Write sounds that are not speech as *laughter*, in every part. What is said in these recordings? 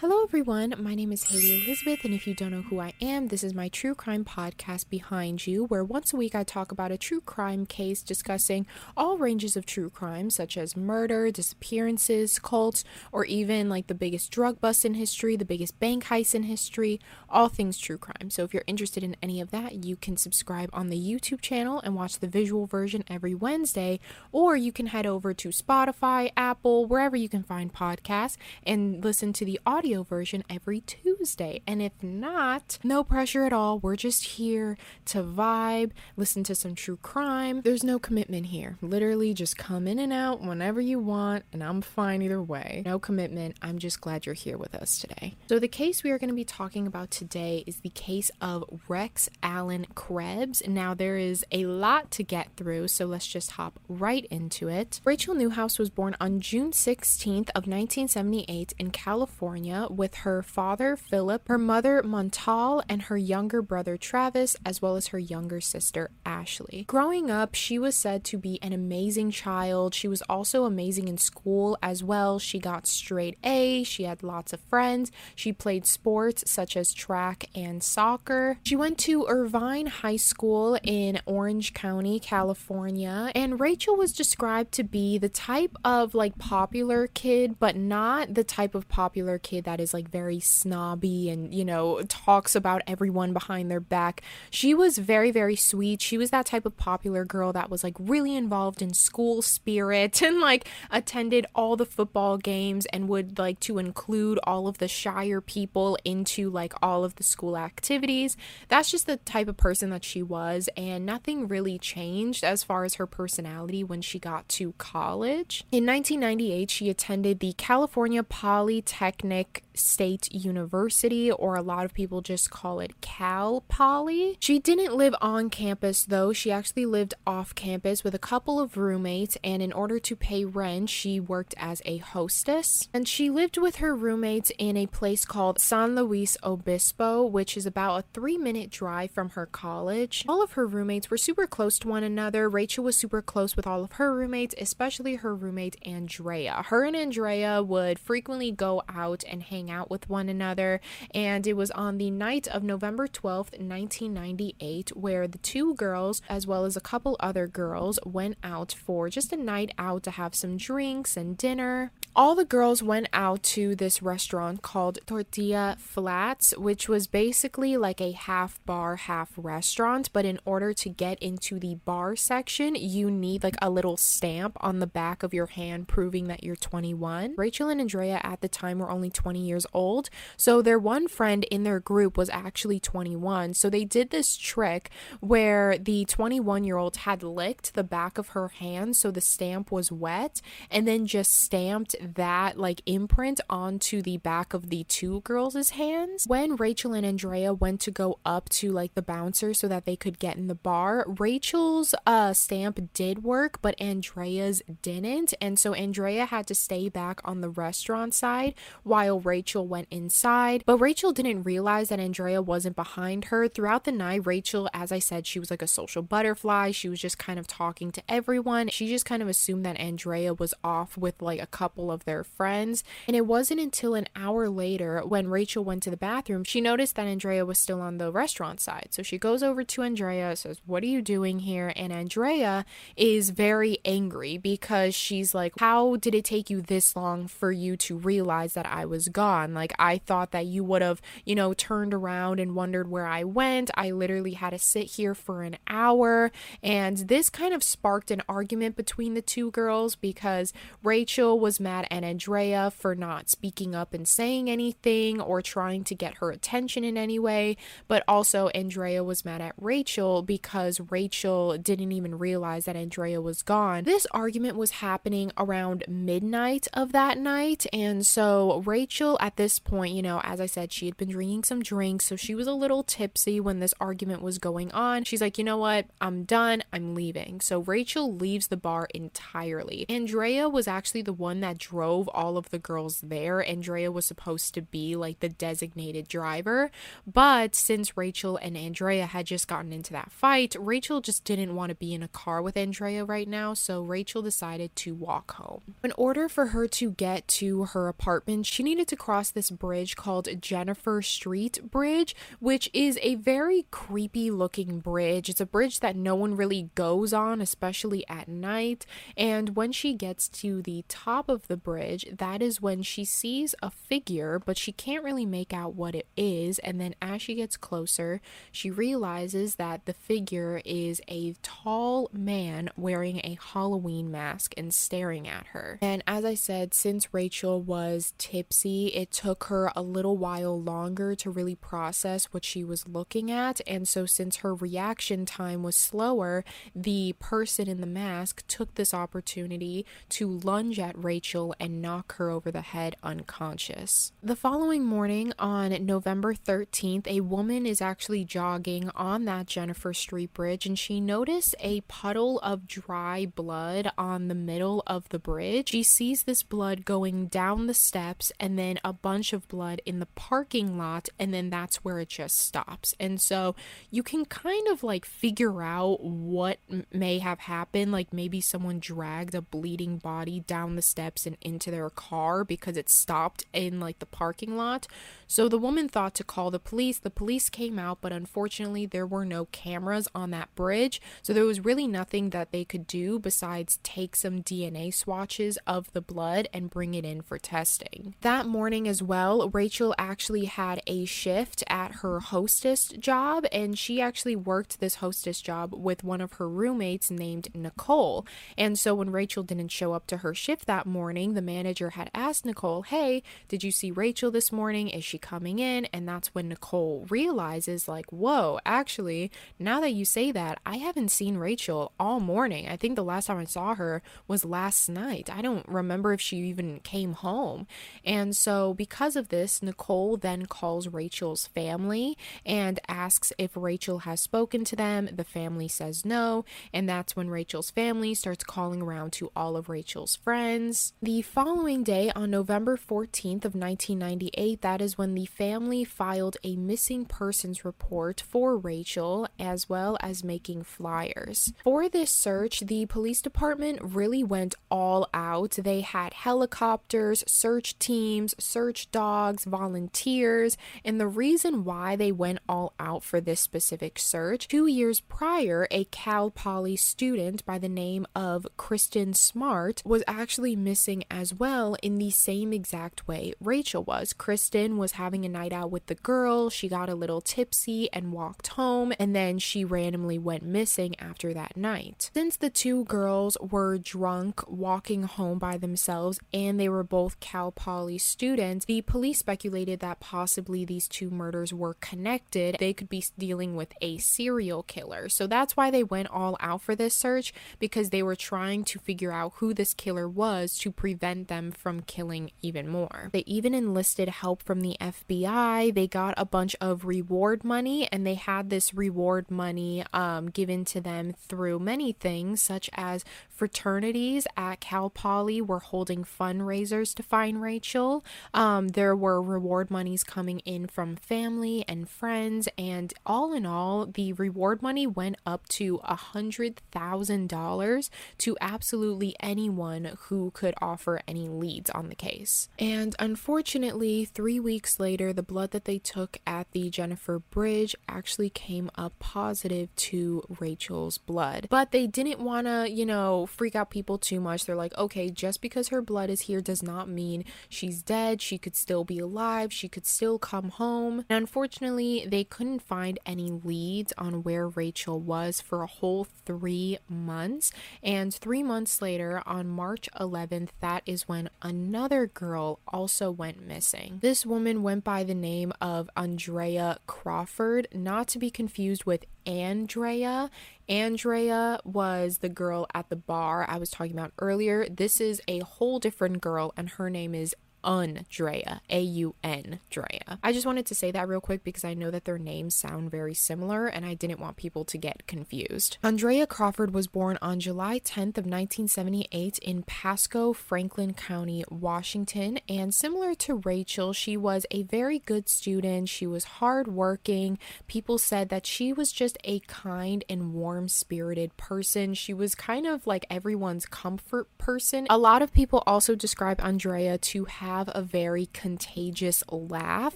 Hello, everyone. My name is Haley Elizabeth, and if you don't know who I am, this is my true crime podcast, Behind You, where once a week I talk about a true crime case discussing all ranges of true crime, such as murder, disappearances, cults, or even like the biggest drug bust in history, the biggest bank heist in history, all things true crime. So if you're interested in any of that, you can subscribe on the YouTube channel and watch the visual version every Wednesday, or you can head over to Spotify, Apple, wherever you can find podcasts, and listen to the audio audio version every Tuesday. And if not, no pressure at all. We're just here to vibe, listen to some true crime. There's no commitment here. Literally, just come in and out whenever you want, and I'm fine either way. No commitment. I'm just glad you're here with us today. So, the case we are going to be talking about today is the case of Rex Allen Krebs. Now, there is a lot to get through, so let's just hop right into it. Rachel Newhouse was born on June 16th of 1978 in California with her father, Philip, her mother, Montal, and her younger brother, Travis, as well as her younger sister, Ashley. Growing up, she was said to be an amazing child. She was also amazing in school as well. She got straight A, she had lots of friends. She played sports such as track and soccer. She went to Irvine High School in Orange County, California, and Rachel was described to be the type of like popular kid, but not the type of popular kid that is like very snobby and, you know, talks about everyone behind their back. She was very, very sweet. She was that type of popular girl that was like really involved in school spirit *laughs* and like attended all the football games and would like to include all of the shyer people into like all of the school activities. That's just the type of person that she was, and nothing really changed as far as her personality when she got to college. In 1998, she attended the California Polytechnic like State University, or a lot of people just call it Cal Poly. She didn't live on campus though, she actually lived off campus with a couple of roommates, and in order to pay rent, she worked as a hostess. And she lived with her roommates in a place called San Luis Obispo, which is about a three minute drive from her college. All of her roommates were super close to one another. Rachel was super close with all of her roommates, especially her roommate Andrea. Her and Andrea would frequently go out and hang out with one another. And it was on the night of November 12th, 1998, where the two girls, as well as a couple other girls, went out for just a night out to have some drinks and dinner. All the girls went out to this restaurant called Tortilla Flats, which was basically like a half bar, half restaurant. But in order to get into the bar section, you need like a little stamp on the back of your hand proving that you're 21. Rachel and Andrea at the time were only 20 years old. So their one friend in their group was actually 21. So they did this trick where the 21 year old had licked the back of her hand so the stamp was wet and then just stamped that like imprint onto the back of the two girls' hands. When Rachel and Andrea went to go up to like the bouncer so that they could get in the bar, Rachel's uh stamp did work, but Andrea's didn't. And so Andrea had to stay back on the restaurant side while Rachel went inside. But Rachel didn't realize that Andrea wasn't behind her. Throughout the night, Rachel, as I said, she was like a social butterfly. She was just kind of talking to everyone. She just kind of assumed that Andrea was off with like a couple of their friends. And it wasn't until an hour later when Rachel went to the bathroom, she noticed that Andrea was still on the restaurant side. So she goes over to Andrea, says, What are you doing here? And Andrea is very angry because she's like, How did it take you this long for you to realize that I was gone? Like, I thought that you would have, you know, turned around and wondered where I went. I literally had to sit here for an hour. And this kind of sparked an argument between the two girls because Rachel was mad at Andrea for not speaking up and saying anything or trying to get her attention in any way. But also, Andrea was mad at Rachel because Rachel didn't even realize that Andrea was gone. This argument was happening around midnight of that night. And so, Rachel at this point, you know, as I said, she had been drinking some drinks, so she was a little tipsy when this argument was going on. She's like, you know what? I'm done. I'm leaving. So Rachel leaves the bar entirely. Andrea was actually the one that drove all of the girls there. Andrea was supposed to be like the designated driver, but since Rachel and Andrea had just gotten into that fight, Rachel just didn't want to be in a car with Andrea right now, so Rachel decided to walk home. In order for her to get to her apartment, she needed to across this bridge called Jennifer Street Bridge, which is a very creepy looking bridge. It's a bridge that no one really goes on, especially at night. And when she gets to the top of the bridge, that is when she sees a figure, but she can't really make out what it is. And then as she gets closer, she realizes that the figure is a tall man wearing a Halloween mask and staring at her. And as I said, since Rachel was tipsy, it took her a little while longer to really process what she was looking at. And so, since her reaction time was slower, the person in the mask took this opportunity to lunge at Rachel and knock her over the head unconscious. The following morning, on November 13th, a woman is actually jogging on that Jennifer Street Bridge and she noticed a puddle of dry blood on the middle of the bridge. She sees this blood going down the steps and then a bunch of blood in the parking lot, and then that's where it just stops. And so you can kind of like figure out what may have happened. Like maybe someone dragged a bleeding body down the steps and into their car because it stopped in like the parking lot. So the woman thought to call the police. The police came out, but unfortunately, there were no cameras on that bridge. So there was really nothing that they could do besides take some DNA swatches of the blood and bring it in for testing. That morning as well, Rachel actually had a shift at her hostess job, and she actually worked this hostess job with one of her roommates named Nicole. And so when Rachel didn't show up to her shift that morning, the manager had asked Nicole, Hey, did you see Rachel this morning? Is she coming in? And that's when Nicole realizes, like, whoa, actually, now that you say that, I haven't seen Rachel all morning. I think the last time I saw her was last night. I don't remember if she even came home. And so, because of this, Nicole then calls Rachel's family and asks if Rachel has spoken to them. The family says no. And that's when Rachel's family starts calling around to all of Rachel's friends. The following day, on November 14th of 1998, that is when the family filed a missing persons report for Rachel as well as making flyers. For this search, the police department really went all out. They had helicopters, search teams, search dogs, volunteers, and the reason why they went all out for this specific search, two years prior, a Cal Poly student by the name of Kristen Smart was actually missing as well in the same exact way Rachel was. Kristen was having a night out with the girl, she got a little tipsy and walked home, and then she randomly went missing after that night. Since the two girls were drunk walking home by themselves and they were both Cal Poly students, the police speculated that possibly these two murders were connected. They could be dealing with a serial killer. So that's why they went all out for this search because they were trying to figure out who this killer was to prevent them from killing even more. They even enlisted help from the FBI. They got a bunch of reward money and they had this reward money um, given to them through many things, such as fraternities at Cal Poly were holding fundraisers to find Rachel. Um, there were reward monies coming in from family and friends, and all in all, the reward money went up to a hundred thousand dollars to absolutely anyone who could offer any leads on the case. And unfortunately, three weeks later, the blood that they took at the Jennifer Bridge actually came up positive to Rachel's blood. But they didn't want to, you know, freak out people too much. They're like, okay, just because her blood is here does not mean she's dead. She could still be alive. She could still come home. And unfortunately, they couldn't find any leads on where Rachel was for a whole three months. And three months later, on March 11th, that is when another girl also went missing. This woman went by the name of Aundria Crawford, not to be confused with Andrea. Andrea was the girl at the bar I was talking about earlier. This is a whole different girl, and her name is Aundria, A U N Drea. I just wanted to say that real quick because I know that their names sound very similar and I didn't want people to get confused. Aundria Crawford was born on July 10th of 1978 in Pasco, Franklin County, Washington, and similar to Rachel, she was a very good student. She was hardworking. People said that she was just a kind and warm-spirited person. She was kind of like everyone's comfort person. A lot of people also describe Aundria to have have a very contagious laugh.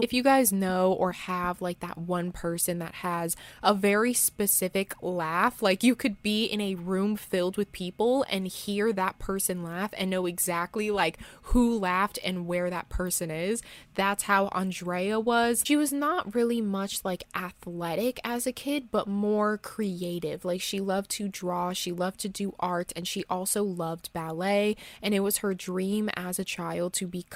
If you guys know or have like that one person that has a very specific laugh, like you could be in a room filled with people and hear that person laugh and know exactly like who laughed and where that person is. That's how Aundria was. She was not really much like athletic as a kid, but more creative. Like she loved to draw, she loved to do art, and she also loved ballet. And it was her dream as a child to become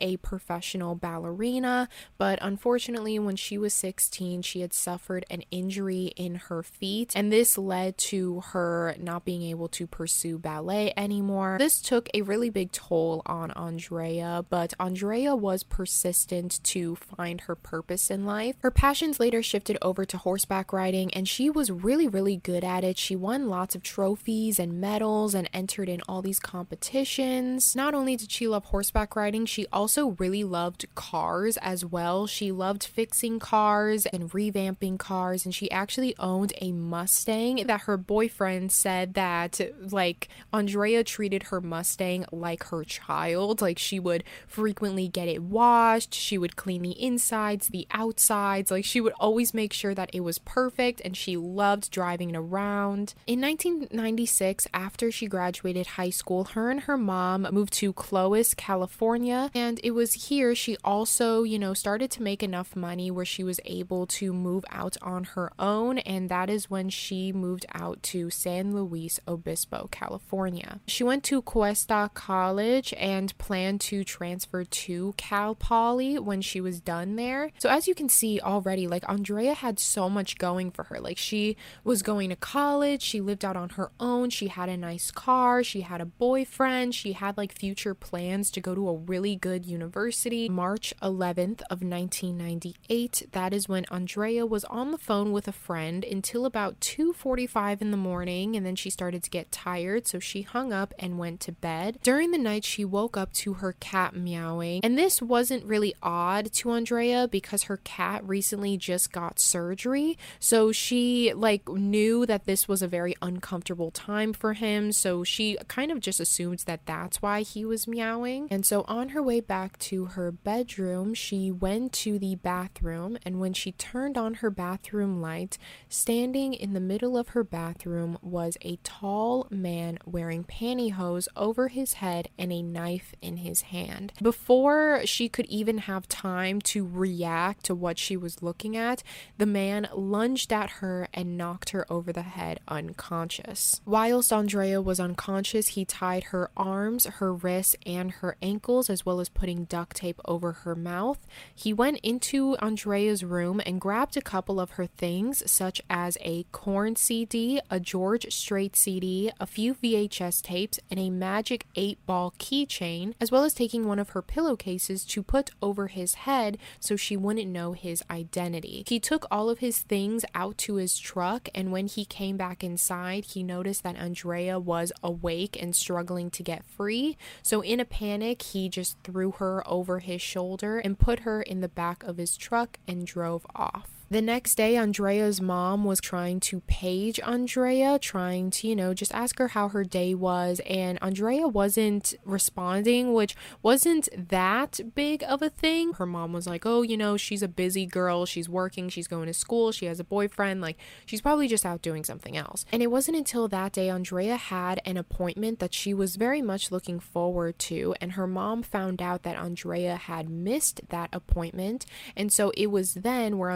a professional ballerina. But unfortunately, when she was 16, she had suffered an injury in her feet, and this led to her not being able to pursue ballet anymore. This took a really big toll on Aundria, but Aundria was persistent to find her purpose in life. Her passions later shifted over to horseback riding, and she was really, really good at it. She won lots of trophies and medals and entered in all these competitions. Not only did she love horseback riding, she also really loved cars as well. She loved fixing cars and revamping cars, and she actually owned a Mustang that her boyfriend said that, like, Aundria treated her Mustang like her child. Like, she would frequently get it washed, she would clean the insides, the outsides. Like, she would always make sure that it was perfect, and she loved driving it around. In 1996, after she graduated high school, her and her mom moved to Clovis, California, and it was here she also, you know, started to make enough money where she was able to move out on her own, and that is when she moved out to San Luis Obispo, California. She went to Cuesta College and planned to transfer to Cal Poly when she was done there. So as you can see already, like Aundria had so much going for her. Like she was going to college, she lived out on her own, she had a nice car, she had a boyfriend, she had like future plans to go to a really good university. March 11th of 1998, that is when Aundria was on the phone with a friend until about 2:45 in the morning and then she started to get tired, so she hung up and went to bed. During the night she woke up to her cat meowing. And this wasn't really odd to Aundria because her cat recently just got surgery. So she like knew that this was a very uncomfortable time for him, so she kind of just assumed that that's why he was meowing. And so on her way back to her bedroom, she went to the bathroom and when she turned on her bathroom light, standing in the middle of her bathroom was a tall man wearing pantyhose over his head and a knife in his hand. Before she could even have time to react to what she was looking at, the man lunged at her and knocked her over the head unconscious. Whilst Aundria was unconscious, he tied her arms, her wrists, and her ankles, as well as putting duct tape over her mouth. He went into Aundria's room and grabbed a couple of her things, such as a Korn CD, a George Strait CD, a few VHS tapes, and a Magic 8 ball keychain, as well as taking one of her pillowcases to put over his head so she wouldn't know his identity. He took all of his things out to his truck, and when he came back inside, he noticed that Aundria was awake and struggling to get free. So, in a panic, he just threw her over his shoulder and put her in the back of his truck and drove off. The next day, Aundria's mom was trying to page Aundria, trying to, you know, just ask her how her day was. And Aundria wasn't responding, which wasn't that big of a thing. Her mom was like, oh, you know, she's a busy girl. She's working. She's going to school. She has a boyfriend. Like, she's probably just out doing something else. And it wasn't until that day Aundria had an appointment that she was very much looking forward to. And her mom found out that Aundria had missed that appointment. And so it was then where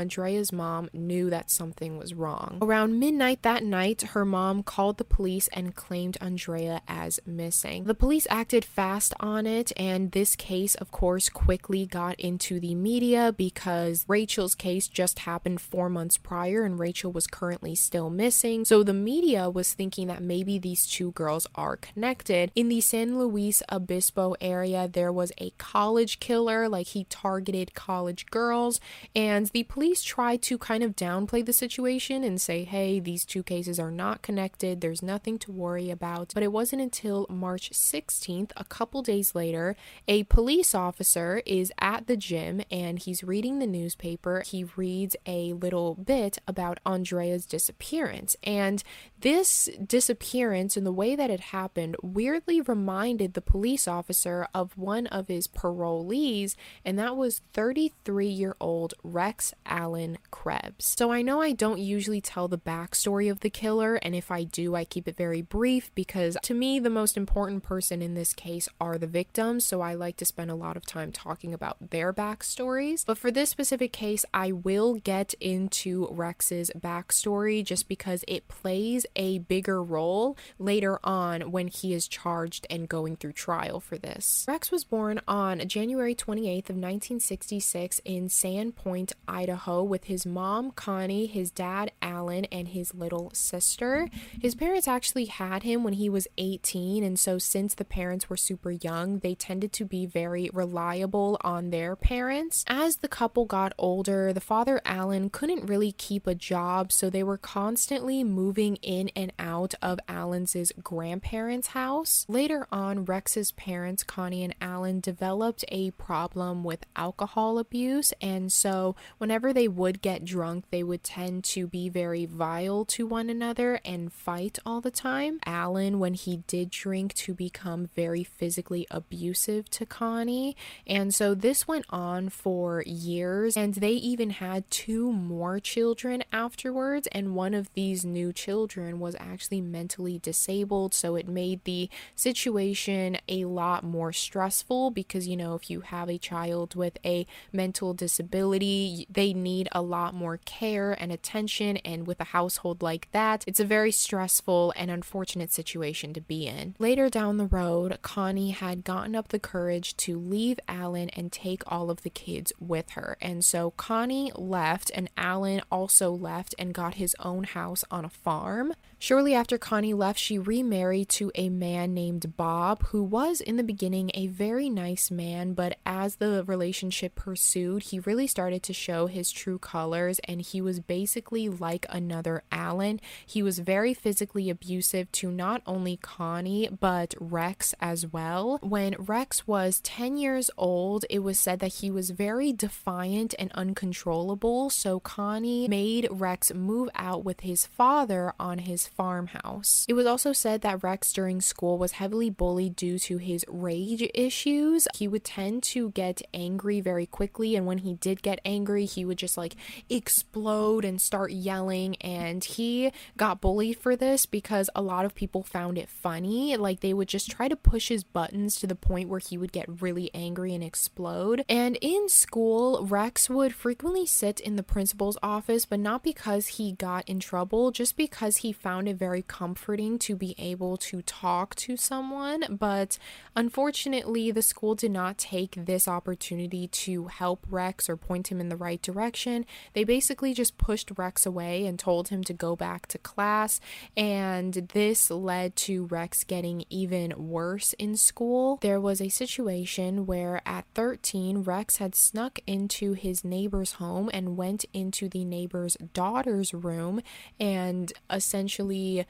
Mom knew that something was wrong. Around midnight that night, her mom called the police and claimed Aundria as missing. The police acted fast on it, and this case, of course, quickly got into the media because Rachel's case just happened four months prior and Rachel was currently still missing. So the media was thinking that maybe these two girls are connected. In the San Luis Obispo area, there was a college killer, like he targeted college girls, and the police tried tried to kind of downplay the situation and say, hey, these two cases are not connected, there's nothing to worry about. But it wasn't until March 16th, a couple days later, a police officer is at the gym and he's reading the newspaper. He reads a little bit about Aundria's disappearance. And this disappearance and the way that it happened weirdly reminded the police officer of one of his parolees, and that was 33 year old Rex Allen Krebs. So I know I don't usually tell the backstory of the killer, and if I do, I keep it very brief because to me, the most important person in this case are the victims, so I like to spend a lot of time talking about their backstories. But for this specific case, I will get into Rex's backstory just because it plays a bigger role later on when he is charged and going through trial for this. Rex was born on January 28th of 1966 in Sandpoint, Idaho with his mom Connie, his dad Alan, and his little sister. His parents actually had him when he was 18 and so since the parents were super young, they tended to be very reliable on their parents. As the couple got older, the father Alan couldn't really keep a job, so they were constantly moving in in and out of Alan's grandparents' house. Later on, Rex's parents, Connie and Alan, developed a problem with alcohol abuse, and so whenever they would get drunk, they would tend to be very vile to one another and fight all the time. Alan, when he did drink, to become very physically abusive to Connie, and so this went on for years, and they even had two more children afterwards, and one of these new children was actually mentally disabled. So it made the situation a lot more stressful because, you know, if you have a child with a mental disability, they need a lot more care and attention. And with a household like that, it's a very stressful and unfortunate situation to be in. Later down the road, Connie had gotten up the courage to leave Alan and take all of the kids with her. And so Connie left, and Alan also left and got his own house on a farm. Shortly after Connie left, she remarried to a man named Bob, who was in the beginning a very nice man, but as the relationship pursued, he really started to show his true colors and he was basically like another Alan. He was very physically abusive to not only Connie, but Rex as well. When Rex was 10 years old, it was said that he was very defiant and uncontrollable, so Connie made Rex move out with his father on his farmhouse. It was also said that Rex during school was heavily bullied due to his rage issues. He would tend to get angry very quickly, and when he did get angry, he would just like explode and start yelling. And he got bullied for this because a lot of people found it funny. Like they would just try to push his buttons to the point where he would get really angry and explode. And in school, Rex would frequently sit in the principal's office, but not because he got in trouble, just because he found found it very comforting to be able to talk to someone, but unfortunately, the school did not take this opportunity to help Rex or point him in the right direction. They basically just pushed Rex away and told him to go back to class, and this led to Rex getting even worse in school. There was a situation where at 13, Rex had snuck into his neighbor's home and went into the neighbor's daughter's room and essentially really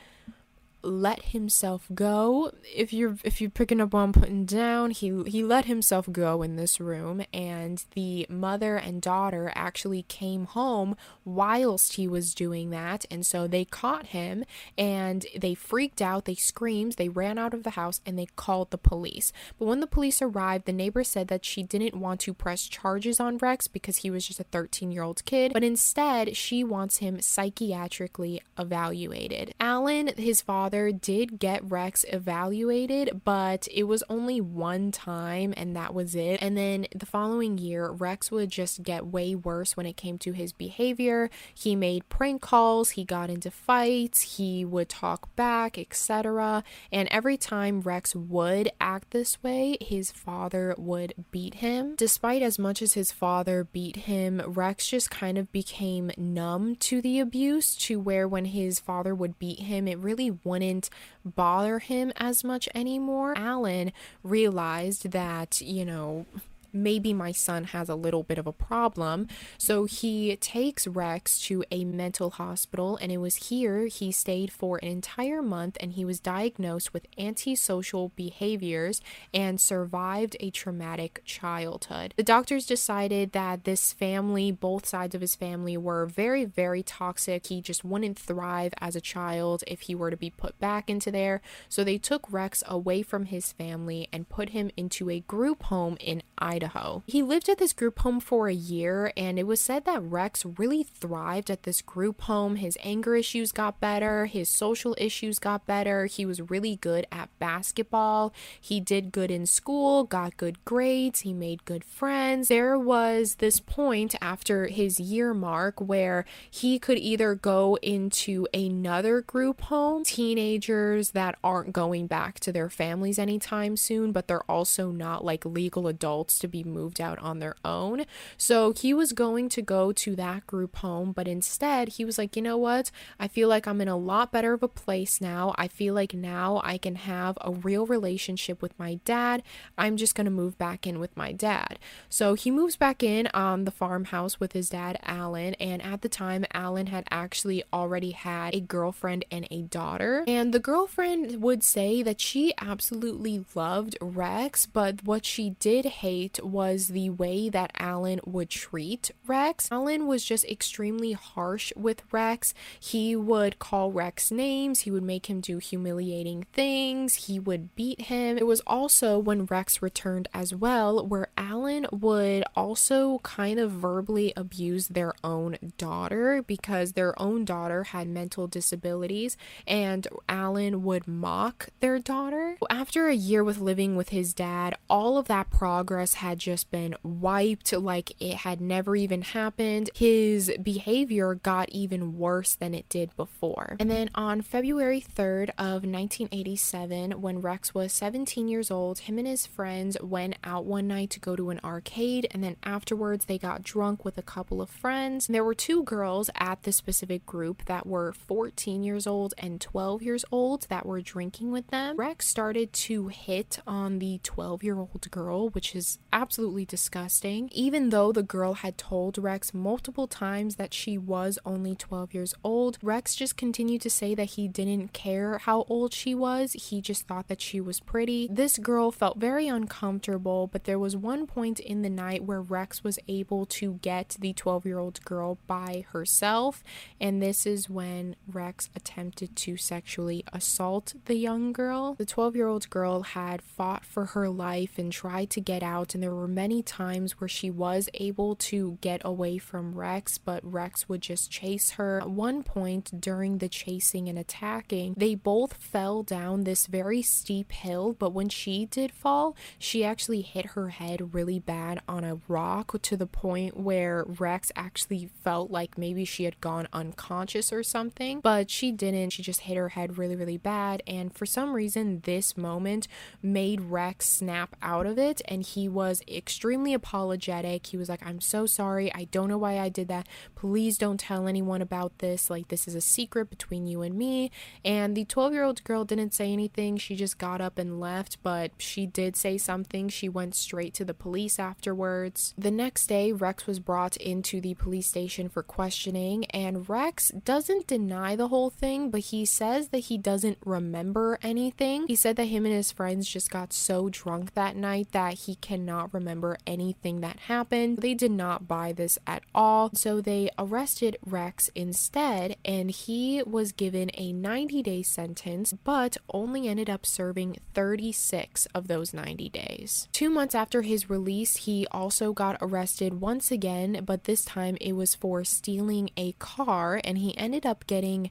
let himself go. If you're if you're picking up I'm putting down, he he let himself go in this room and the mother and daughter actually came home whilst he was doing that and so they caught him and they freaked out, they screamed, they ran out of the house and they called the police. But when the police arrived, the neighbor said that she didn't want to press charges on Rex because he was just a 13-year-old kid, but instead she wants him psychiatrically evaluated. Alan, his father did get Rex evaluated, but it was only one time and that was it. And then the following year, Rex would just get way worse when it came to his behavior. He made prank calls, he got into fights, he would talk back, etc. And every time Rex would act this way, his father would beat him. Despite as much as his father beat him, Rex just kind of became numb to the abuse to where when his father would beat him, it really wouldn't wouldn't bother him as much anymore. Alan realized that, you know, maybe my son has a little bit of a problem. So he takes Rex to a mental hospital, and it was here he stayed for an entire month and he was diagnosed with antisocial behaviors and survived a traumatic childhood. The doctors decided that this family, both sides of his family, were very, very toxic. He just wouldn't thrive as a child if he were to be put back into there. So they took Rex away from his family and put him into a group home in Idaho. He lived at this group home for a year, and it was said that Rex really thrived at this group home. His anger issues got better, his social issues got better. He was really good at basketball. He did good in school, got good grades, he made good friends. There was this point after his year mark where he could either go into another group home, teenagers that aren't going back to their families anytime soon, but they're also not like legal adults to be moved out on their own. So he was going to go to that group home, but instead he was like, you know what? I feel like I'm in a lot better of a place now. I feel like now I can have a real relationship with my dad. I'm just going to move back in with my dad. So he moves back in on the farmhouse with his dad, Alan. And at the time, Alan had actually already had a girlfriend and a daughter. And the girlfriend would say that she absolutely loved Rex, but what she did hate was the way that Alan would treat Rex. Alan was just extremely harsh with Rex. He would call Rex names, he would make him do humiliating things, he would beat him. It was also when Rex returned as well, where Alan would also kind of verbally abuse their own daughter because their own daughter had mental disabilities and Alan would mock their daughter. After a year with living with his dad, all of that progress had just been wiped like it had never even happened. His behavior got even worse than it did before. And then on February 3rd of 1987, when Rex was 17 years old, him and his friends went out one night to go to an arcade, and then afterwards they got drunk with a couple of friends. There were two girls at the specific group that were 14 years old and 12 years old that were drinking with them. Rex started to hit on the 12 year old girl, which is absolutely disgusting. Even though the girl had told Rex multiple times that she was only 12 years old, Rex just continued to say that he didn't care how old she was, he just thought that she was pretty. This girl felt very uncomfortable, but there was one point in the night where Rex was able to get the 12 year old girl by herself, and this is when Rex attempted to sexually assault the young girl. The 12 year old girl had fought for her life and tried to get out, and there were many times where she was able to get away from Rex, but Rex would just chase her. At one point during the chasing and attacking, they both fell down this very steep hill, but when she did fall, she actually hit her head really bad on a rock to the point where Rex actually felt like maybe she had gone unconscious or something, but she didn't. She just hit her head really, really bad. And for some reason, this moment made Rex snap out of it, and he was extremely apologetic. He was like, I'm so sorry. I don't know why I did that. Please don't tell anyone about this. Like, this is a secret between you and me. And the 12 year old girl didn't say anything. She just got up and left, but she did say something. She went straight to the police afterwards. The next day, Rex was brought into the police station for questioning, and Rex doesn't deny the whole thing, but he says that he doesn't remember anything. He said that him and his friends just got so drunk that night that he cannot remember anything that happened. They did not buy this at all, so they arrested Rex instead, and he was given a 90 day sentence, but only ended up serving 36 of those 90 days. Two months after his release, he also got arrested once again, but this time it was for stealing a car, and he ended up getting,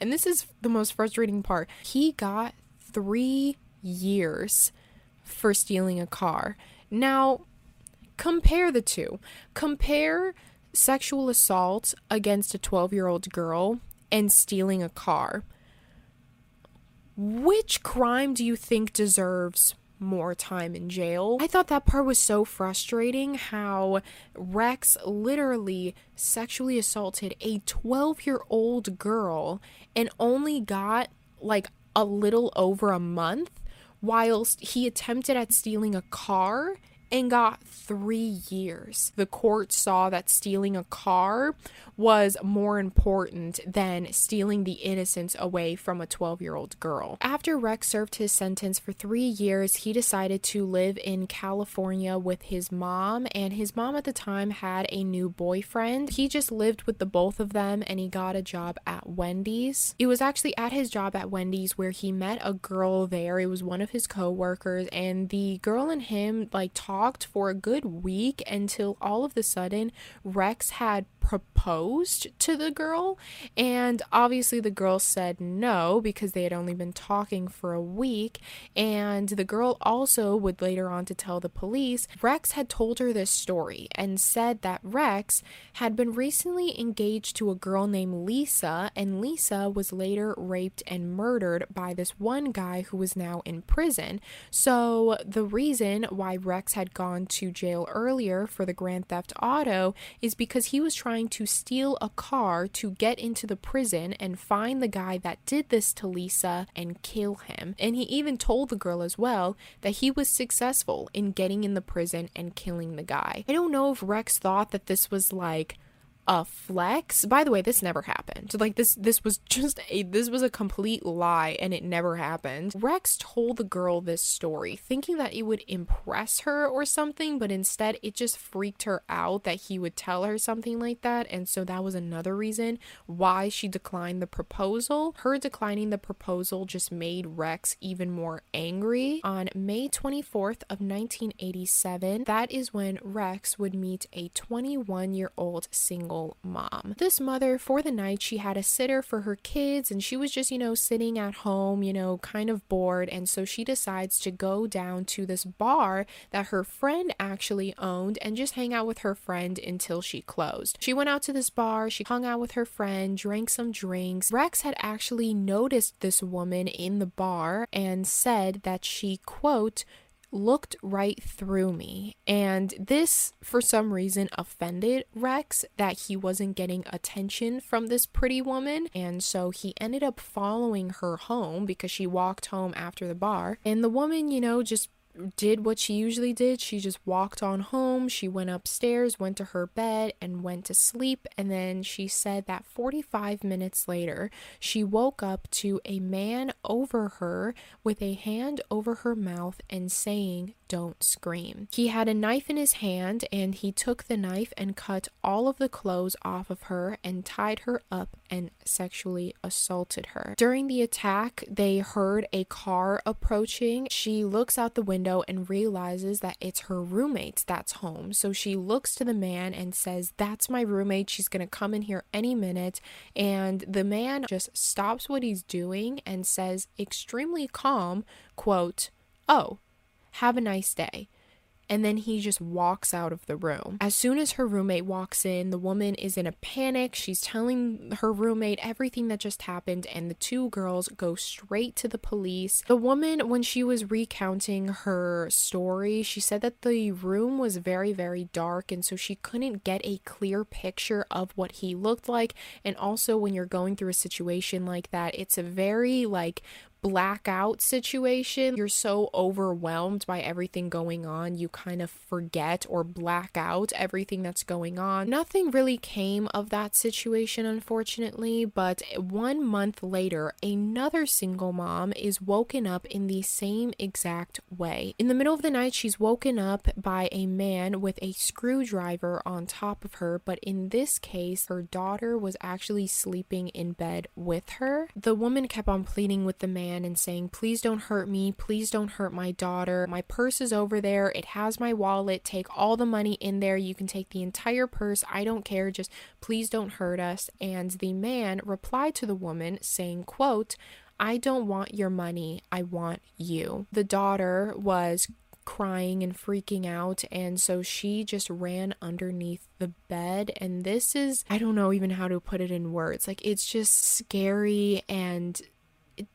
and this is the most frustrating part, he got three years for stealing a car. Now, compare the two. Compare sexual assault against a 12 year old girl and stealing a car. Which crime do you think deserves more time in jail? I thought that part was so frustrating how Rex literally sexually assaulted a 12 year old girl and only got like a little over a month whilst he attempted at stealing a car and got three years. The court saw that stealing a car was more important than stealing the innocence away from a 12 year old girl. After Rex served his sentence for three years, he decided to live in California with his mom, and his mom at the time had a new boyfriend. He just lived with the both of them and he got a job at Wendy's. It was actually at his job at Wendy's where he met a girl there. It was one of his co-workers and the girl and him like talked for a good week until all of the sudden Rex had proposed to the girl. And obviously the girl said no because they had only been talking for a week. And the girl also would later on to tell the police Rex had told her this story and said that Rex had been recently engaged to a girl named Lisa and Lisa was later raped and murdered by this one guy who was now in prison. So the reason why Rex had gone to jail earlier for the grand theft auto is because he was trying trying to steal a car to get into the prison and find the guy that did this to Lisa and kill him. And he even told the girl as well that he was successful in getting in the prison and killing the guy. I don't know if Rex thought that this was like a flex. By the way, this never happened. Like this this was just a this was a complete lie and it never happened. Rex told the girl this story thinking that it would impress her or something, but instead it just freaked her out that he would tell her something like that, and so that was another reason why she declined the proposal. Her declining the proposal just made Rex even more angry. On May 24th of 1987, that is when Rex would meet a 21-year-old single single mom. This mother, for the night, she had a sitter for her kids and she was just, you know, sitting at home, you know, kind of bored. And so she decides to go down to this bar that her friend actually owned and just hang out with her friend until she closed. She went out to this bar, she hung out with her friend, drank some drinks. Rex had actually noticed this woman in the bar and said that she, quote, looked right through me. And this, for some reason, offended Rex that he wasn't getting attention from this pretty woman. And so he ended up following her home because she walked home after the bar. And the woman, you know, just did what she usually did. She just walked on home. She went upstairs, went to her bed, and went to sleep. And then she said that 45 minutes later, she woke up to a man over her with a hand over her mouth and saying, don't scream. He had a knife in his hand and he took the knife and cut all of the clothes off of her and tied her up and sexually assaulted her. During the attack, they heard a car approaching. She looks out the window and realizes that it's her roommate that's home. So she looks to the man and says, That's my roommate. She's going to come in here any minute. And the man just stops what he's doing and says, extremely calm, quote, Oh, have a nice day. And then he just walks out of the room. As soon as her roommate walks in, the woman is in a panic. She's telling her roommate everything that just happened, and the two girls go straight to the police. The woman, when she was recounting her story, she said that the room was very, very dark, and so she couldn't get a clear picture of what he looked like. And also, when you're going through a situation like that, it's a very like blackout situation. You're so overwhelmed by everything going on, you kind of forget or black out everything that's going on. Nothing really came of that situation, unfortunately, but one month later, another single mom is woken up in the same exact way. In the middle of the night, she's woken up by a man with a screwdriver on top of her, but in this case, her daughter was actually sleeping in bed with her. The woman kept on pleading with the man man and saying, Please don't hurt me. Please don't hurt my daughter. My purse is over there. It has my wallet. Take all the money in there. You can take the entire purse. I don't care. Just please don't hurt us. And the man replied to the woman saying, quote, I don't want your money. I want you. The daughter was crying and freaking out. And so she just ran underneath the bed. And this is, I don't know even how to put it in words. Like, it's just scary and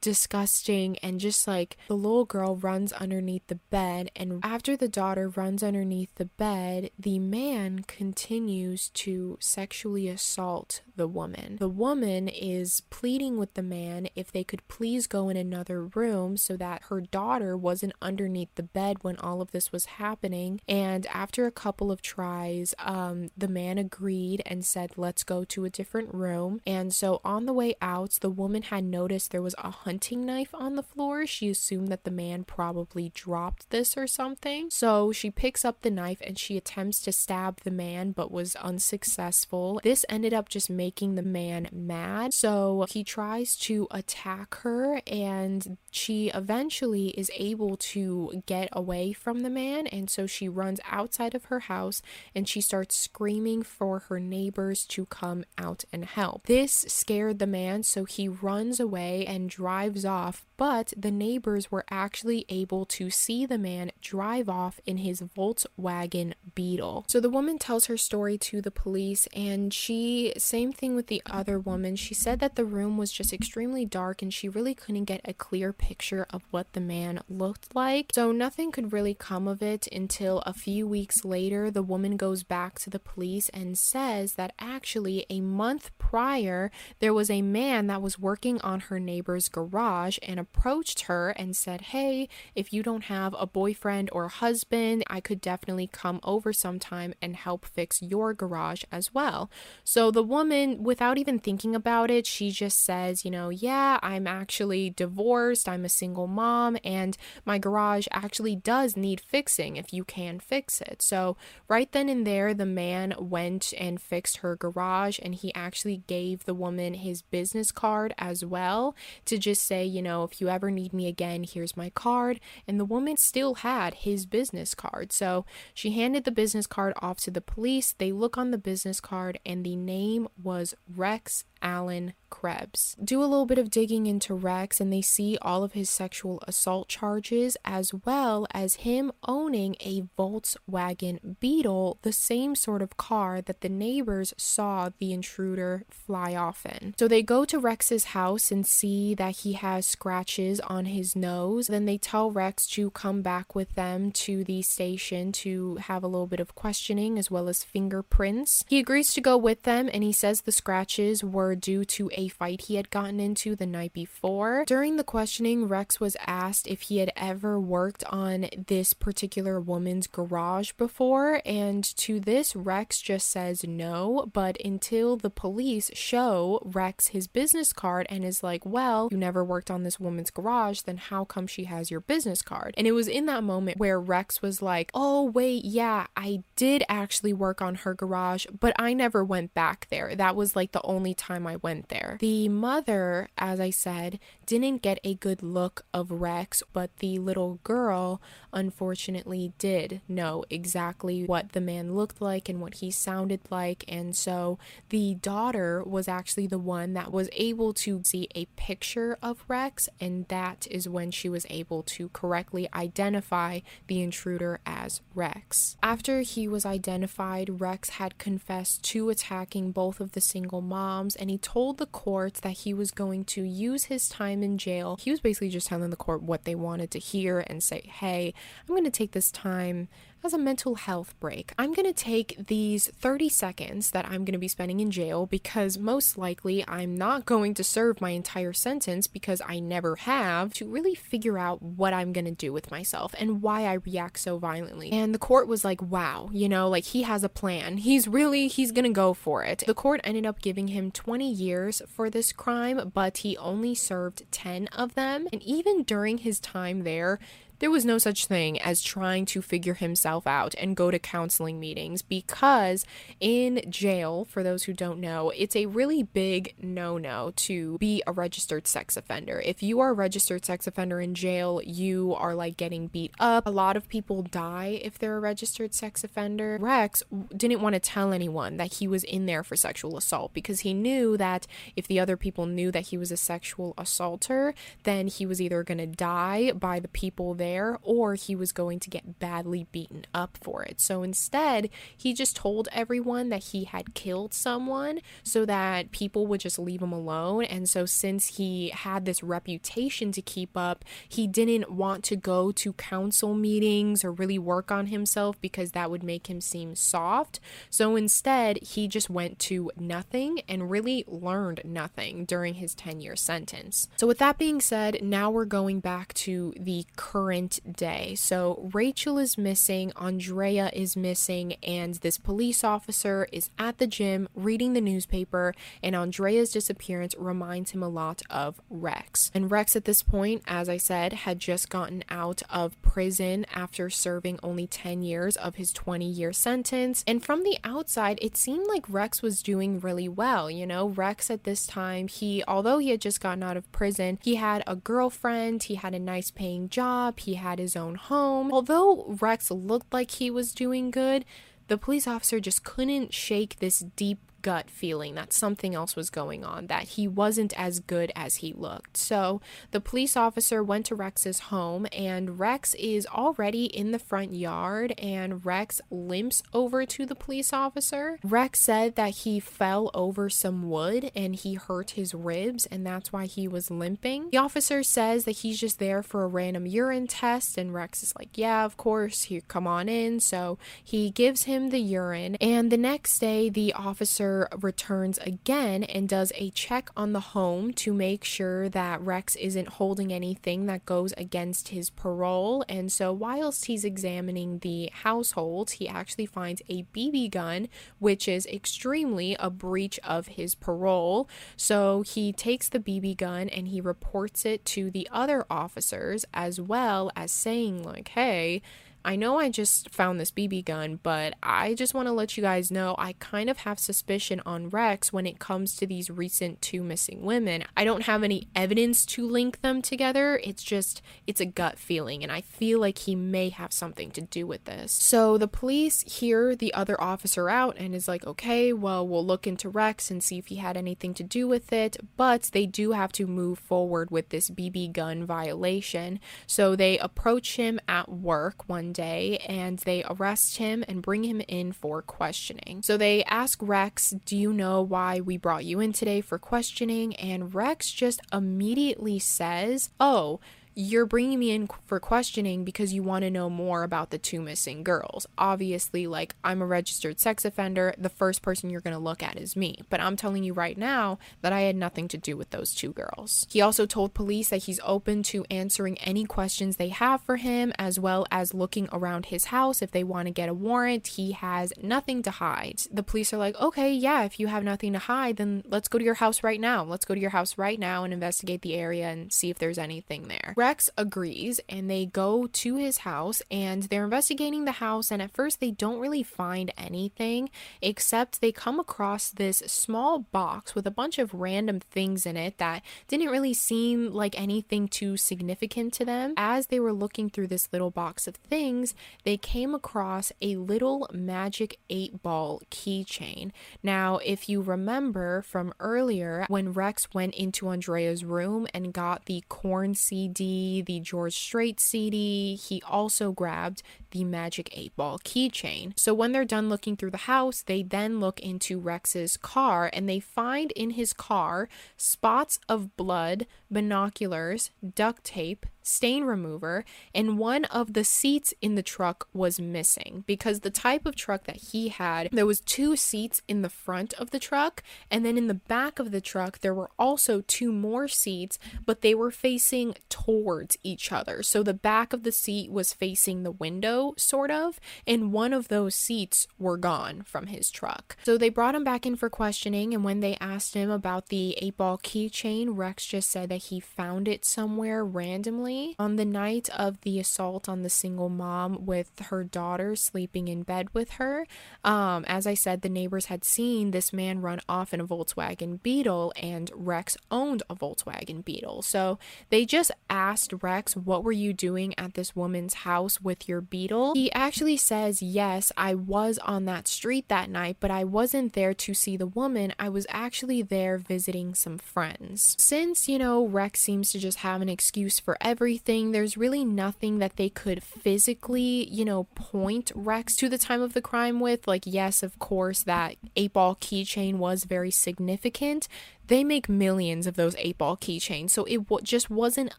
disgusting and just like the little girl runs underneath the bed and after the daughter runs underneath the bed the man continues to sexually assault the woman. The woman is pleading with the man if they could please go in another room so that her daughter wasn't underneath the bed when all of this was happening and after a couple of tries um, the man agreed and said let's go to a different room and so on the way out the woman had noticed there was a hunting knife on the floor. She assumed that the man probably dropped this or something. So she picks up the knife and she attempts to stab the man but was unsuccessful. This ended up just making the man mad. So he tries to attack her and she eventually is able to get away from the man. And so she runs outside of her house and she starts screaming for her neighbors to come out and help. This scared the man, so he runs away and drives off, but the neighbors were actually able to see the man drive off in his Volkswagen Beetle. So the woman tells her story to the police, and she, same thing with the other woman, she said that the room was just extremely dark and she really couldn't get a clear picture of what the man looked like. So nothing could really come of it until a few weeks later, the woman goes back to the police and says that actually a month prior, there was a man that was working on her neighbor's garage and approached her and said, Hey, if you don't have a boyfriend or a husband, I could definitely come over sometime and help fix your garage as well. So the woman, without even thinking about it, she just says, You know, yeah, I'm actually divorced, I'm a single mom, and my garage actually does need fixing if you can fix it. So right then and there, the man went and fixed her garage and he actually gave the woman his business card as well to just say, you know, if you ever need me again, here's my card. And the woman still had his business card. So she handed the business card off to the police. They look on the business card and the name was Rex Allen Krebs. Do a little bit of digging into Rex and they see all of his sexual assault charges as well as him owning a Volkswagen Beetle, the same sort of car that the neighbors saw the intruder fly off in. So they go to Rex's house and see that he has scratches on his nose. Then they tell Rex to come back with them to the station to have a little bit of questioning as well as fingerprints. He agrees to go with them and he says the scratches were due to a fight he had gotten into the night before. During the questioning, Rex was asked if he had ever worked on this particular woman's garage before, and to this, Rex just says no. But until the police show Rex his business card and is like, Well, you never worked on this woman's garage, then how come she has your business card? And it was in that moment where Rex was like, Oh, wait, yeah, I did actually work on her garage, but I never went back there. That was like the only time I went there. The mother, as I said, didn't get a good look of Rex, but the little girl unfortunately did know exactly what the man looked like and what he sounded like. And so the daughter was actually the one that was able to see a picture of Rex, and that is when she was able to correctly identify the intruder as Rex. After he was identified, Rex had confessed to attacking both of the single moms and he told the court that he was going to use his time in jail. He was basically just telling the court what they wanted to hear and say, hey, I'm going to take this time as a mental health break. I'm going to take these 30 seconds that I'm going to be spending in jail because most likely I'm not going to serve my entire sentence because I never have to really figure out what I'm going to do with myself and why I react so violently. And the court was like, wow, you know, like he has a plan. He's really, he's going to go for it. The court ended up giving him 20 years for this crime, but he only served 10 of them. And even during his time there, there was no such thing as trying to figure himself out and go to counseling meetings because in jail, for those who don't know, it's a really big no no to be a registered sex offender. If you are a registered sex offender in jail, you are like getting beat up. A lot of people die if they're a registered sex offender. Rex didn't want to tell anyone that he was in there for sexual assault because he knew that if the other people knew that he was a sexual assaulter, then he was either going to die by the people there there or he was going to get badly beaten up for it. So instead, he just told everyone that he had killed someone so that people would just leave him alone. And so, since he had this reputation to keep up, he didn't want to go to council meetings or really work on himself because that would make him seem soft. So instead, he just went to nothing and really learned nothing during his 10 year sentence. So, with that being said, now we're going back to the current day. So, Rachel is missing, Aundria is missing, and this police officer is at the gym reading the newspaper, and Aundria's disappearance reminds him a lot of Rex. And Rex, at this point, as I said, had just gotten out of prison after serving only 10 years of his 20 year sentence. And from the outside, it seemed like Rex was doing really well. You know, Rex at this time, he, although he had just gotten out of prison, he had a girlfriend, he had a nice paying job, he had his own home. Although Rex looked like he was doing good, the police officer just couldn't shake this deep gut feeling that something else was going on, that he wasn't as good as he looked. So the police officer went to Rex's home, and Rex is already in the front yard, and Rex limps over to the police officer. Rex said that he fell over some wood and he hurt his ribs, and that's why he was limping. The officer says that he's just there for a random urine test, and Rex is like, Yeah, of course, here, come on in. So he gives him the urine, and the next day, the officer returns again and does a check on the home to make sure that Rex isn't holding anything that goes against his parole. And so, whilst he's examining the household, he actually finds a BB gun, which is extremely a breach of his parole. So, he takes the BB gun and he reports it to the other officers, as well as saying, like, hey, I know I just found this BB gun, but I just want to let you guys know I kind of have suspicion on Rex when it comes to these recent two missing women. I don't have any evidence to link them together. It's just, it's a gut feeling, and I feel like he may have something to do with this. So the police hear the other officer out and is like, okay, well, we'll look into Rex and see if he had anything to do with it, but they do have to move forward with this BB gun violation. So they approach him at work one day and they arrest him and bring him in for questioning. So they ask Rex, Do you know why we brought you in today for questioning? And Rex just immediately says, Oh, you're bringing me in for questioning because you want to know more about the two missing girls. Obviously, like I'm a registered sex offender, the first person you're going to look at is me. But I'm telling you right now that I had nothing to do with those two girls. He also told police that he's open to answering any questions they have for him, as well as looking around his house if they want to get a warrant. He has nothing to hide. The police are like, okay, yeah, if you have nothing to hide, then let's go to your house right now. Let's go to your house right now and investigate the area and see if there's anything there. Rex agrees and they go to his house and they're investigating the house. And at first, they don't really find anything except they come across this small box with a bunch of random things in it that didn't really seem like anything too significant to them. As they were looking through this little box of things, they came across a little magic eight ball keychain. Now, if you remember from earlier, when Rex went into Aundria's room and got the Korn CD the George Strait CD. He also grabbed the Magic 8 Ball keychain. So when they're done looking through the house, they then look into Rex's car and they find in his car spots of blood, binoculars, duct tape, stain remover, and one of the seats in the truck was missing because the type of truck that he had, there was two seats in the front of the truck, and then in the back of the truck there were also two more seats, but they were facing towards each other. So the back of the seat was facing the window, sort of, and one of those seats were gone from his truck. So they brought him back in for questioning, and when they asked him about the eight ball keychain, Rex just said that he found it somewhere randomly family. On the night of the assault on the single mom with her daughter sleeping in bed with her, um, as I said, the neighbors had seen this man run off in a Volkswagen Beetle, and Rex owned a Volkswagen Beetle. So they just asked Rex, What were you doing at this woman's house with your Beetle? He actually says, Yes, I was on that street that night, but I wasn't there to see the woman. I was actually there visiting some friends. Since, you know, Rex seems to just have an excuse for everything everything, there's really nothing that they could physically, you know, point Rex to the time of the crime with. Like, yes, of course, that eight ball keychain was very significant they make millions of those eight ball keychains. So it w- just wasn't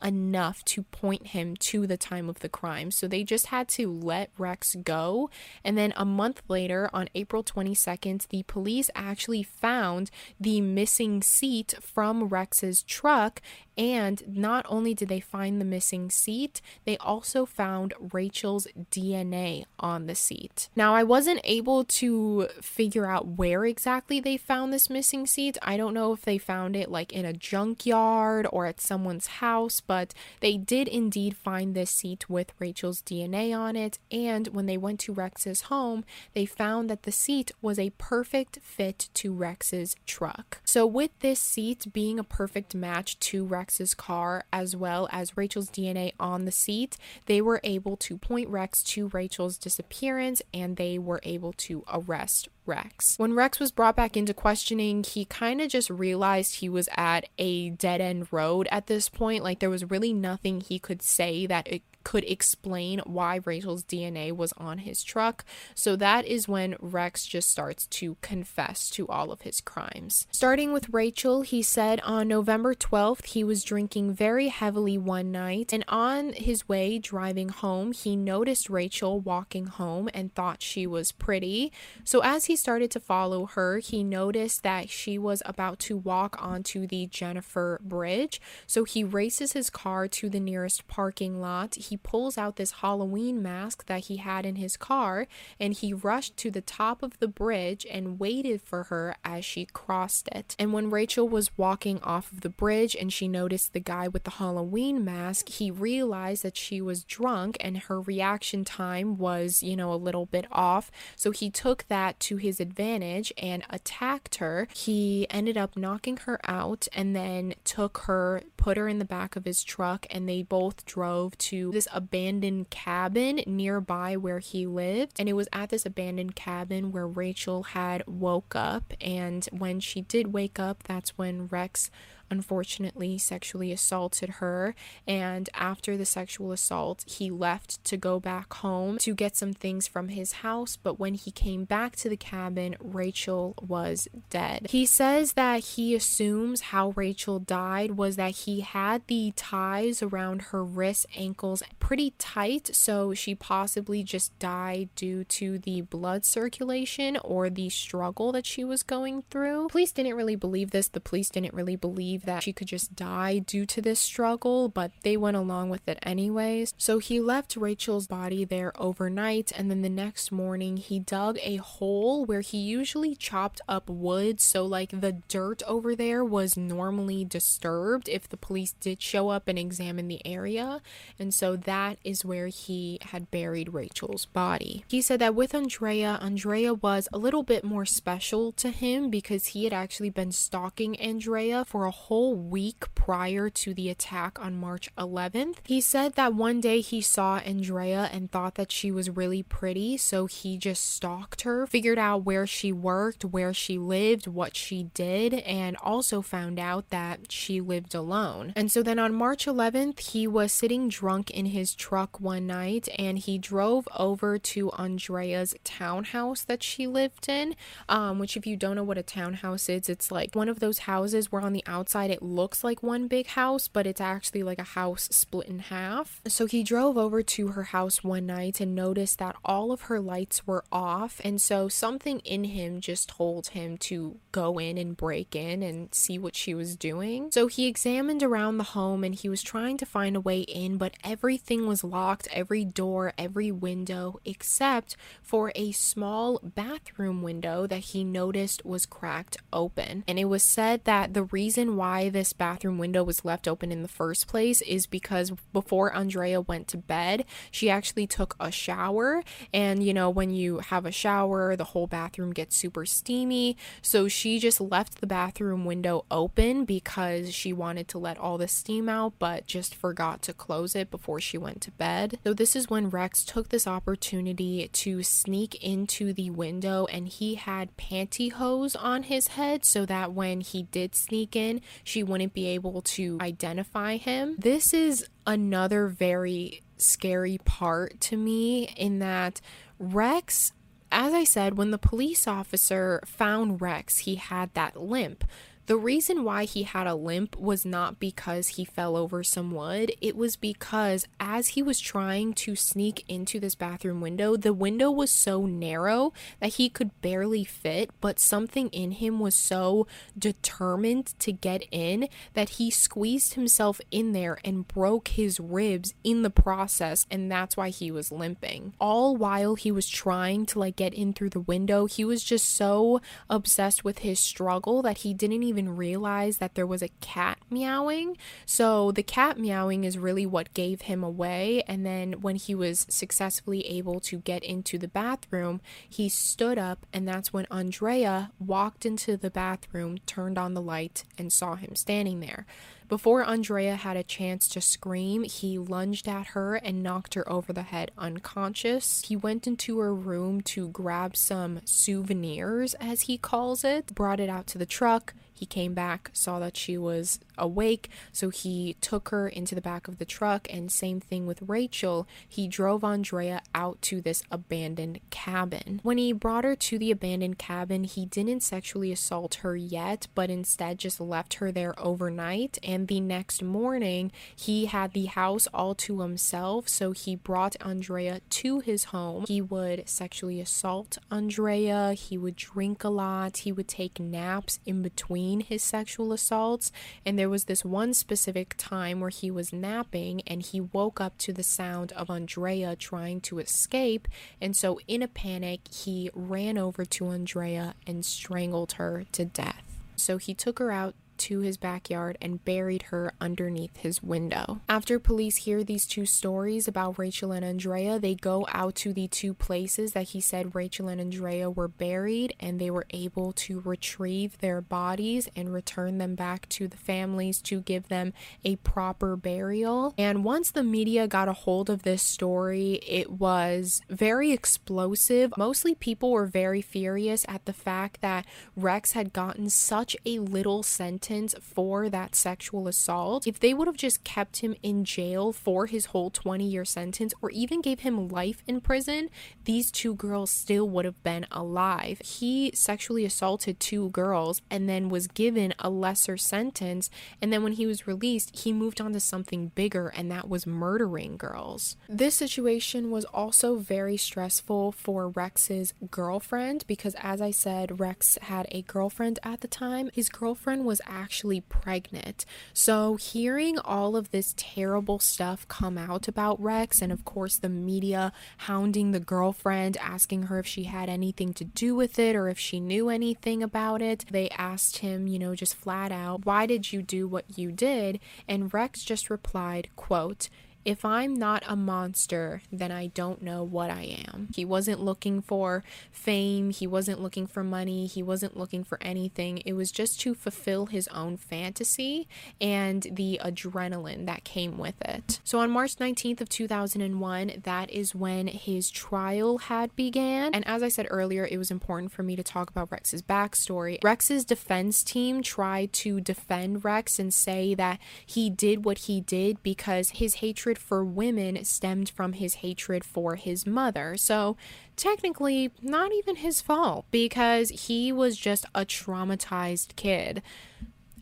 enough to point him to the time of the crime. So they just had to let Rex go. And then a month later, on April 22nd, the police actually found the missing seat from Rex's truck and not only did they find the missing seat, they also found Rachel's DNA on the seat. Now, I wasn't able to figure out where exactly they found this missing seat. I don't know if they found it like in a junkyard or at someone's house, but they did indeed find this seat with Rachel's DNA on it. And when they went to Rex's home, they found that the seat was a perfect fit to Rex's truck. So, with this seat being a perfect match to Rex's car as well as Rachel's DNA on the seat, they were able to point Rex to Rachel's disappearance and they were able to arrest Rex. When Rex was brought back into questioning, he kind of just realized he was at a dead end road at this point. Like, there was really nothing he could say that it could explain why Rachel's DNA was on his truck. So that is when Rex just starts to confess to all of his crimes. Starting with Rachel, he said on November 12th, he was drinking very heavily one night, and on his way driving home, he noticed Rachel walking home and thought she was pretty. So as he started to follow her, he noticed that she was about to walk onto the Jennifer Bridge. So he races his car to the nearest parking lot. He he pulls out this Halloween mask that he had in his car and he rushed to the top of the bridge and waited for her as she crossed it. And when Rachel was walking off of the bridge and she noticed the guy with the Halloween mask, he realized that she was drunk and her reaction time was, you know, a little bit off. So he took that to his advantage and attacked her. He ended up knocking her out and then took her, put her in the back of his truck, and they both drove to this this abandoned cabin nearby where he lived. And it was at this abandoned cabin where Rachel had woke up. And when she did wake up, that's when Rex unfortunately sexually assaulted her. And after the sexual assault, he left to go back home to get some things from his house. But when he came back to the cabin, Rachel was dead. He says that he assumes how Rachel died was that he had the ties around her wrists, ankles pretty tight, so she possibly just died due to the blood circulation or the struggle that she was going through. Police didn't really believe this. The police didn't really believe believe that she could just die due to this struggle, but they went along with it anyways. So he left Rachel's body there overnight, and then the next morning he dug a hole where he usually chopped up wood. So, like, the dirt over there was normally disturbed if the police did show up and examine the area. And so that is where he had buried Rachel's body. He said that with Aundria, Aundria was a little bit more special to him because he had actually been stalking Aundria for a whole week prior to the attack on March 11th. He said that one day he saw Aundria and thought that she was really pretty, so he just stalked her, figured out where she worked, where she lived, what she did, and also found out that she lived alone. And so then on March 11th, he was sitting drunk in his truck one night and he drove over to Aundria's townhouse that she lived in, um, which, if you don't know what a townhouse is, it's like one of those houses where on the outside outside it looks like one big house, but it's actually like a house split in half. So he drove over to her house one night and noticed that all of her lights were off. And so something in him just told him to go in and break in and see what she was doing. So he examined around the home and he was trying to find a way in, but everything was locked every door, every window, except for a small bathroom window that he noticed was cracked open. And it was said that the reason why why this bathroom window was left open in the first place is because before Aundria went to bed, she actually took a shower. And, you know, when you have a shower, the whole bathroom gets super steamy. So she just left the bathroom window open because she wanted to let all the steam out, but just forgot to close it before she went to bed. So this is when Rex took this opportunity to sneak into the window and he had pantyhose on his head so that when he did sneak in, she wouldn't be able to identify him. This is another very scary part to me in that Rex as I said, when the police officer found Rex, he had that limp. The reason why he had a limp was not because he fell over some wood. It was because as he was trying to sneak into this bathroom window, the window was so narrow that he could barely fit, but something in him was so determined to get in that he squeezed himself in there and broke his ribs in the process, and that's why he was limping. All while he was trying to like get in through the window, he was just so obsessed with his struggle that he didn't even even realize that there was a cat meowing. So the cat meowing is really what gave him away. And then when he was successfully able to get into the bathroom, he stood up, and that's when Aundria walked into the bathroom, turned on the light, and saw him standing there. Before Aundria had a chance to scream, he lunged at her and knocked her over the head unconscious. He went into her room to grab some souvenirs, as he calls it, brought it out to the truck, he came back, saw that she was awake, so he took her into the back of the truck. And same thing with Rachel, he drove Aundria out to this abandoned cabin. When he brought her to the abandoned cabin, he didn't sexually assault her yet, but instead just left her there overnight. And the next morning, he had the house all to himself, so he brought Aundria to his home. He would sexually assault Aundria, he would drink a lot, he would take naps in between his sexual assaults. And there was this one specific time where he was napping and he woke up to the sound of Aundria trying to escape. And so, in a panic, he ran over to Aundria and strangled her to death. So he took her out to his backyard and buried her underneath his window. After police hear these two stories about Rachel and Aundria, they go out to the two places that he said Rachel and Aundria were buried and they were able to retrieve their bodies and return them back to the families to give them a proper burial. And once the media got a hold of this story, it was very explosive. Mostly people were very furious at the fact that Rex had gotten such a little sentence sentence for that sexual assault, if they would have just kept him in jail for his whole 20 year sentence or even gave him life in prison, these two girls still would have been alive. He sexually assaulted two girls and then was given a lesser sentence. And then when he was released, he moved on to something bigger, and that was murdering girls. This situation was also very stressful for Rex's girlfriend because, as I said, Rex had a girlfriend at the time. His girlfriend was actually pregnant. So, hearing all of this terrible stuff come out about Rex, and of course, the media hounding the girlfriend, asking her if she had anything to do with it or if she knew anything about it, they asked him, you know, just flat out, why did you do what you did? And Rex just replied, quote, if I'm not a monster, then I don't know what I am. He wasn't looking for fame, he wasn't looking for money, he wasn't looking for anything. It was just to fulfill his own fantasy and the adrenaline that came with it. So on March 19th of 2001, that is when his trial had began. And as I said earlier, it was important for me to talk about Rex's backstory. Rex's defense team tried to defend Rex and say that he did what he did because his hatred hatred for women stemmed from his hatred for his mother. So, technically, not even his fault because he was just a traumatized kid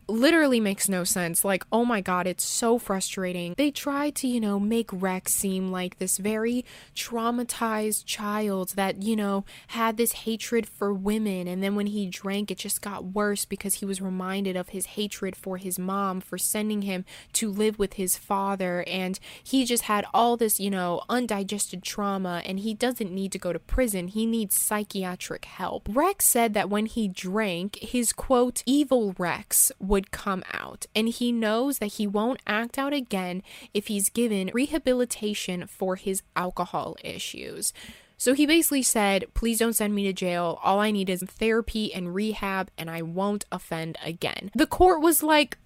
literally makes no sense. Like, oh my god, it's so frustrating. They try to, you know, make Rex seem like this very traumatized child that, you know, had this hatred for women. And then when he drank, it just got worse because he was reminded of his hatred for his mom for sending him to live with his father. And he just had all this, you know, undigested trauma and he doesn't need to go to prison. He needs psychiatric help. Rex said that when he drank, his quote, evil Rex would come out, and he knows that he won't act out again if he's given rehabilitation for his alcohol issues. So he basically said, Please don't send me to jail. All I need is therapy and rehab, and I won't offend again. The court was like,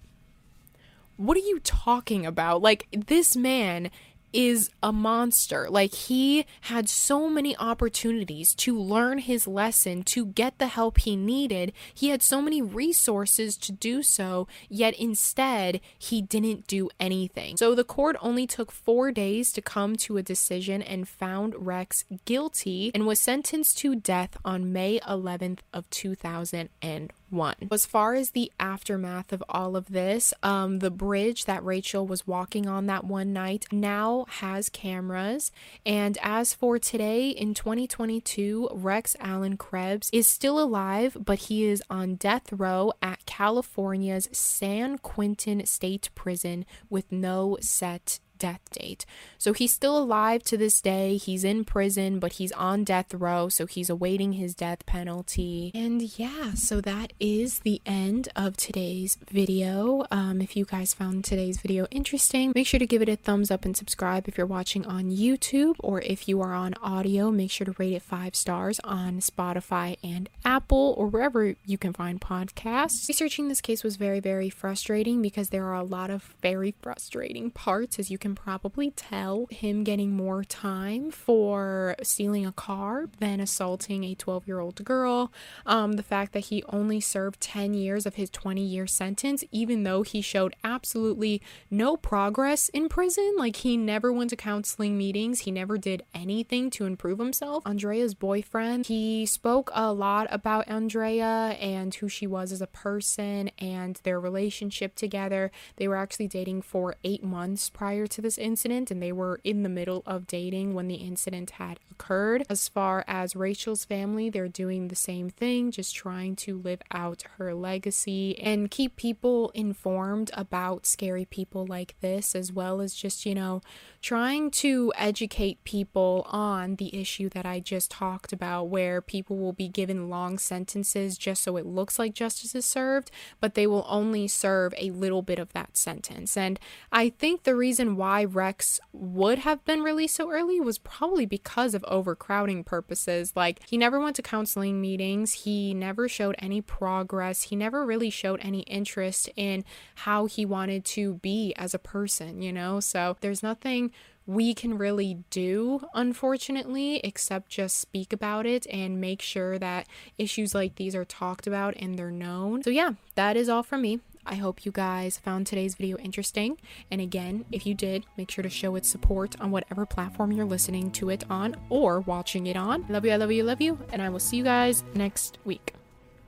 What are you talking about? Like, this man is a monster. Like, he had so many opportunities to learn his lesson, to get the help he needed. He had so many resources to do so, yet instead, he didn't do anything. So, the court only took four days to come to a decision and found Rex guilty and was sentenced to death on May 11th of 2001 one. As far as the aftermath of all of this, um, the bridge that Rachel was walking on that one night now has cameras. And as for today in 2022, Rex Allen Krebs is still alive, but he is on death row at California's San Quentin State Prison with no set death date. So he's still alive to this day. He's in prison, but he's on death row, so he's awaiting his death penalty. And yeah, so that is the end of today's video. Um, if you guys found today's video interesting, make sure to give it a thumbs up and subscribe if you're watching on YouTube, or if you are on audio, make sure to rate it five stars on Spotify and Apple, or wherever you can find podcasts. Researching this case was very, very frustrating because there are a lot of very frustrating parts, as you can can probably tell him getting more time for stealing a car than assaulting a 12 year old girl. Um, the fact that he only served 10 years of his 20 year sentence, even though he showed absolutely no progress in prison. Like he never went to counseling meetings, he never did anything to improve himself. Aundria's boyfriend, he spoke a lot about Aundria and who she was as a person and their relationship together. They were actually dating for eight months prior to to this incident and they were in the middle of dating when the incident had occurred. As far as Rachel's family, they're doing the same thing, just trying to live out her legacy and keep people informed about scary people like this, as well as just, you know, trying to educate people on the issue that I just talked about, where people will be given long sentences just so it looks like justice is served, but they will only serve a little bit of that sentence. And I think the reason why Rex would have been released so early was probably because of overcrowding purposes. Like, he never went to counseling meetings, he never showed any progress, he never really showed any interest in how he wanted to be as a person, you know? So there's nothing we can really do, unfortunately, except just speak about it and make sure that issues like these are talked about and they're known. So, yeah, that is all from me. I hope you guys found today's video interesting. And again, if you did, make sure to show its support on whatever platform you're listening to it on or watching it on. Love you, I love you, love you. And I will see you guys next week.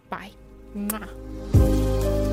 Bye. Mwah.